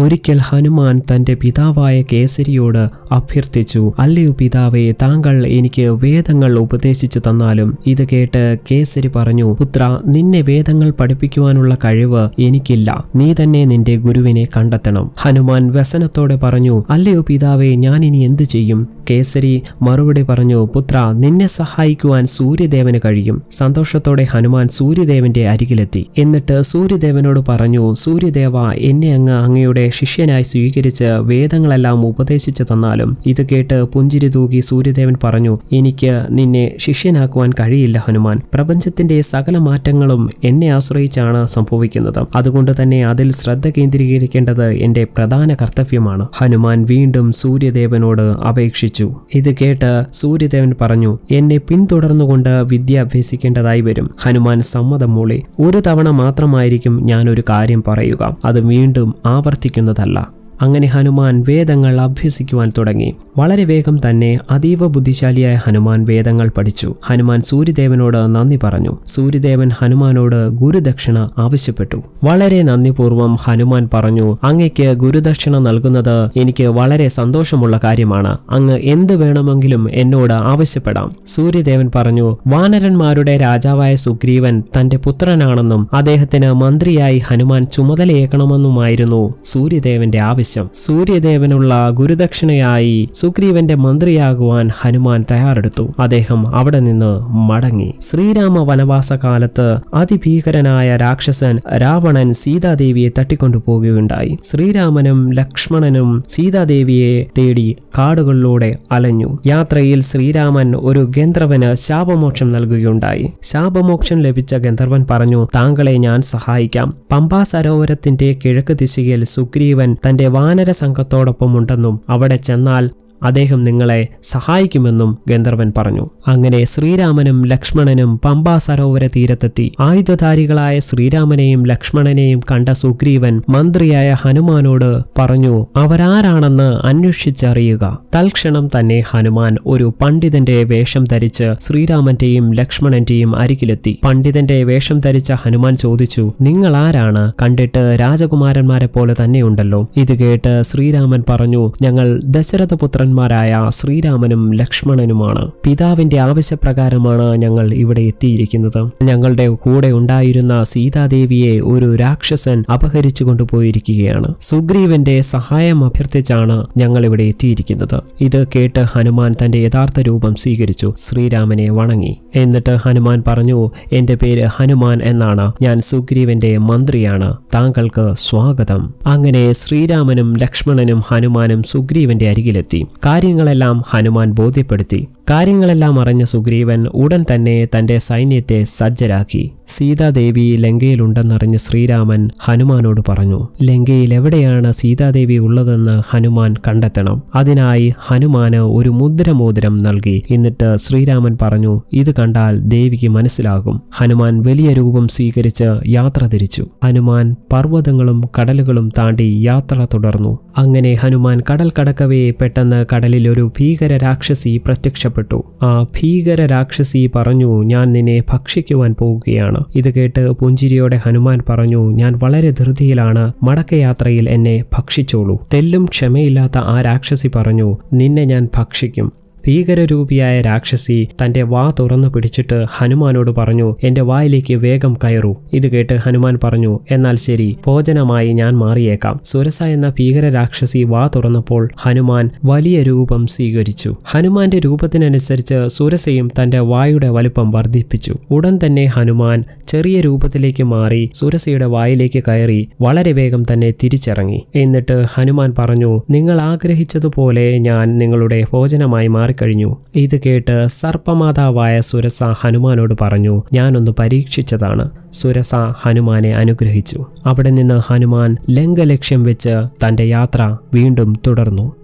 ഒരിക്കൽ ഹനുമാൻ തന്റെ പിതാവായ കേസരിയോട് അഭ്യർത്ഥിച്ചു അല്ലയോ പിതാവേ താങ്കൾ എനിക്ക് വേദങ്ങൾ ഉപദേശിച്ചു തന്നാലും ഇത് കേട്ട് കേസരി പറഞ്ഞു പുത്ര നിന്നെ വേദങ്ങൾ പഠിപ്പിക്കുവാനുള്ള കഴിവ് എനിക്കില്ല. നീ തന്നെ നിന്റെ ഗുരുവിനെ കണ്ടെത്തണം. ഹനുമാൻ വ്യസനത്തോടെ പറഞ്ഞു അല്ലയോ പിതാവേ ഞാൻ ഇനി എന്തു ചെയ്യും? കേസരി മറുപടി പറഞ്ഞു പുത്ര നിന്നെ സഹായിക്കുവാൻ സൂര്യദേവന് കഴിയും. സന്തോഷത്തോടെ ഹനുമാൻ സൂര്യദേവന്റെ അരികിലെത്തി. എന്നിട്ട് സൂര്യദേവനോട് പറഞ്ഞു സൂര്യദേവ എന്നെ അങ്ങ് അങ്ങയുടെ ശിഷ്യനായി സ്വീകരിച്ച് വേദങ്ങളെല്ലാം ഉപദേശിച്ചു തന്നാലും ഇത് കേട്ട് പുഞ്ചിരി തൂകി സൂര്യദേവൻ പറഞ്ഞു എനിക്ക് നിന്നെ ശിഷ്യനാക്കുവാൻ കഴിയില്ല ഹനുമാൻ. പ്രപഞ്ചത്തിന്റെ സകല മാറ്റങ്ങളും എന്നെ ആശ്രയിച്ചാണ് സംഭവിക്കുന്നത്. അതുകൊണ്ട് തന്നെ അതിൽ ശ്രദ്ധ കേന്ദ്രീകരിക്കേണ്ടത് എന്റെ പ്രധാന കർത്തവ്യമാണ്. ഹനുമാൻ വീണ്ടും സൂര്യദേവനോട് അപേക്ഷിച്ചു. ഇത് കേട്ട് സൂര്യദേവൻ പറഞ്ഞു എന്നെ പിന്തുടർന്നുകൊണ്ട് വിദ്യ അഭ്യസിക്കേണ്ടതായി വരും. ഹനുമാൻ സമ്മതം മൂളി. ഒരു തവണ മാത്രമായിരിക്കും ഞാൻ ഒരു കാര്യം പറയുക. അത് വീണ്ടും ആവർത്തിക്കുന്നതല്ല. അങ്ങനെ ഹനുമാൻ വേദങ്ങൾ അഭ്യസിക്കുവാൻ തുടങ്ങി. വളരെ വേഗം തന്നെ അതീവ ബുദ്ധിശാലിയായ ഹനുമാൻ വേദങ്ങൾ പഠിച്ചു. ഹനുമാൻ സൂര്യദേവനോട് നന്ദി പറഞ്ഞു. സൂര്യദേവൻ ഹനുമാനോട് ഗുരുദക്ഷിണ ആവശ്യപ്പെട്ടു. വളരെ നന്ദിപൂർവം ഹനുമാൻ പറഞ്ഞു അങ്ങയ്ക്ക് ഗുരുദക്ഷിണ നൽകുന്നത് എനിക്ക് വളരെ സന്തോഷമുള്ള കാര്യമാണ്. അങ്ങ് എന്ത് വേണമെങ്കിലും എന്നോട് ആവശ്യപ്പെടാം. സൂര്യദേവൻ പറഞ്ഞു വാനരന്മാരുടെ രാജാവായ സുഗ്രീവൻ തന്റെ പുത്രനാണെന്നും അദ്ദേഹത്തിന് മന്ത്രിയായി ഹനുമാൻ ചുമതലയേക്കണമെന്നുമായിരുന്നു സൂര്യദേവന്റെ ആവശ്യം. സൂര്യദേവനുള്ള ഗുരുദക്ഷിണയായി സുഗ്രീവന്റെ മന്ത്രിയാകുവാൻ ഹനുമാൻ തയ്യാറെടുത്തു. അദ്ദേഹം അവിടെ നിന്ന് മടങ്ങി. ശ്രീരാമ വനവാസ കാലത്ത് അതിഭീകരനായ രാക്ഷസൻ രാവണൻ സീതാദേവിയെ തട്ടിക്കൊണ്ടുപോകുകയുണ്ടായി. ശ്രീരാമനും ലക്ഷ്മണനും സീതാദേവിയെ തേടി കാടുകളിലൂടെ അലഞ്ഞു. യാത്രയിൽ ശ്രീരാമൻ ഒരു ഗന്ധർവന് ശാപമോക്ഷം നൽകുകയുണ്ടായി. ശാപമോക്ഷം ലഭിച്ച ഗന്ധർവൻ പറഞ്ഞു താങ്കളെ ഞാൻ സഹായിക്കാം. പമ്പാ സരോവരത്തിന്റെ കിഴക്ക് ദിശയിൽ സുഗ്രീവൻ തന്റെ വാനര സംഘത്തോടൊപ്പമുണ്ടെന്നും അവിടെ ചെന്നാൽ അദ്ദേഹം നിങ്ങളെ സഹായിക്കുമെന്നും ഗന്ധർവൻ പറഞ്ഞു. അങ്ങനെ ശ്രീരാമനും ലക്ഷ്മണനും പമ്പാ സരോവര തീരത്തെത്തി. ആയുധധാരികളായ ശ്രീരാമനെയും ലക്ഷ്മണനെയും കണ്ട സുഗ്രീവൻ മന്ത്രിയായ ഹനുമാനോട് പറഞ്ഞു അവരാരാണെന്ന് അന്വേഷിച്ചറിയുക. തൽക്ഷണം തന്നെ ഹനുമാൻ ഒരു പണ്ഡിതന്റെ വേഷം ധരിച്ച് ശ്രീരാമന്റെയും ലക്ഷ്മണന്റെയും അരികിലെത്തി. പണ്ഡിതന്റെ വേഷം ധരിച്ച ഹനുമാൻ ചോദിച്ചു നിങ്ങൾ ആരാണ്? കണ്ടിട്ട് രാജകുമാരന്മാരെ പോലെ തന്നെയുണ്ടല്ലോ. ഇത് കേട്ട് ശ്രീരാമൻ പറഞ്ഞു ഞങ്ങൾ ദശരഥപുത്രന്മാരായ ശ്രീരാമനും ലക്ഷ്മണനുമാണ്. പിതാവിന്റെ ആവശ്യപ്രകാരമാണ് ഞങ്ങൾ ഇവിടെ എത്തിയിരിക്കുന്നത്. ഞങ്ങളുടെ കൂടെ ഉണ്ടായിരുന്ന സീതാദേവിയെ ഒരു രാക്ഷസൻ അപഹരിച്ചു കൊണ്ടുപോയിരിക്കുകയാണ്. സുഗ്രീവന്റെ സഹായം അഭ്യർത്ഥിച്ചാണ് ഞങ്ങൾ ഇവിടെ എത്തിയിരിക്കുന്നത്. ഇത് കേട്ട് ഹനുമാൻ തന്റെ യഥാർത്ഥ രൂപം സ്വീകരിച്ചു. ശ്രീരാമനെ വണങ്ങി. എന്നിട്ട് ഹനുമാൻ പറഞ്ഞു എന്റെ പേര് ഹനുമാൻ എന്നാണ്. ഞാൻ സുഗ്രീവന്റെ മന്ത്രിയാണ്. താങ്കൾക്ക് സ്വാഗതം. അങ്ങനെ ശ്രീരാമനും ലക്ഷ്മണനും ഹനുമാനും സുഗ്രീവന്റെ അരികിലെത്തി. കാര്യങ്ങളെല്ലാം ഹനുമാൻ ബോധ്യപ്പെടുത്തി. കാര്യങ്ങളെല്ലാം അറിഞ്ഞ സുഗ്രീവൻ ഉടൻ തന്നെ തന്റെ സൈന്യത്തെ സജ്ജരാക്കി. സീതാദേവി ലങ്കയിലുണ്ടെന്നറിഞ്ഞ ശ്രീരാമൻ ഹനുമാനോട് പറഞ്ഞു ലങ്കയിൽ എവിടെയാണ് സീതാദേവി ഉള്ളതെന്ന് ഹനുമാൻ കണ്ടെത്തണം. അതിനായി ഹനുമാന് ഒരു മുദ്രമോതിരം നൽകി. എന്നിട്ട് ശ്രീരാമൻ പറഞ്ഞു ഇത് കണ്ടാൽ ദേവിക്ക് മനസ്സിലാകും. ഹനുമാൻ വലിയ രൂപം സ്വീകരിച്ച് യാത്ര തിരിച്ചു. ഹനുമാൻ പർവതങ്ങളും കടലുകളും താണ്ടി യാത്ര തുടർന്നു. അങ്ങനെ ഹനുമാൻ കടൽ കടക്കവേ പെട്ടെന്ന് കടലിൽ ഒരു ഭീകര രാക്ഷസി പ്രത്യക്ഷപ്പെട്ടു. ആ ഭീകര രാക്ഷസി പറഞ്ഞു ഞാൻ നിന്നെ ഭക്ഷിക്കുവാൻ പോവുകയാണ്. ഇത് കേട്ട് പുഞ്ചിരിയോടെ ഹനുമാൻ പറഞ്ഞു ഞാൻ വളരെ ധൃതിയിലാണ്. മടക്കയാത്രയിൽ എന്നെ ഭക്ഷിച്ചോളൂ. തെല്ലും ക്ഷമയില്ലാത്ത ആ രാക്ഷസി പറഞ്ഞു നിന്നെ ഞാൻ ഭക്ഷിക്കും. ഭീകരരൂപിയായ രാക്ഷസി തന്റെ വാ തുറന്നു പിടിച്ചിട്ട് ഹനുമാനോട് പറഞ്ഞു എന്റെ വായിലേക്ക് വേഗം കയറൂ. ഇത് കേട്ട് ഹനുമാൻ പറഞ്ഞു എന്നാൽ ശരി ഭോജനമായി ഞാൻ മാറിയേക്കാം. സുരസ എന്ന ഭീകര രാക്ഷസി വാ തുറന്നപ്പോൾ ഹനുമാൻ വലിയ രൂപം സ്വീകരിച്ചു. ഹനുമാന്റെ രൂപത്തിനനുസരിച്ച് സുരസയും തന്റെ വായുടെ വലുപ്പം വർദ്ധിപ്പിച്ചു. ഉടൻ തന്നെ ഹനുമാൻ ചെറിയ രൂപത്തിലേക്ക് മാറി സുരസയുടെ വായിലേക്ക് കയറി വളരെ വേഗം തന്നെ തിരിച്ചിറങ്ങി. എന്നിട്ട് ഹനുമാൻ പറഞ്ഞു നിങ്ങൾ ആഗ്രഹിച്ചതുപോലെ ഞാൻ നിങ്ങളുടെ ഭോജനമായി മാറിക്കഴിഞ്ഞു. ഇത് കേട്ട് സർപ്പമാതാവായ സുരസ ഹനുമാനോട് പറഞ്ഞു ഞാനൊന്ന് പരീക്ഷിച്ചതാണ്. സുരസ ഹനുമാനെ അനുഗ്രഹിച്ചു. അവിടെ നിന്ന് ഹനുമാൻ ലംഘലക്ഷ്യം വെച്ച് തന്റെ യാത്ര വീണ്ടും തുടർന്നു.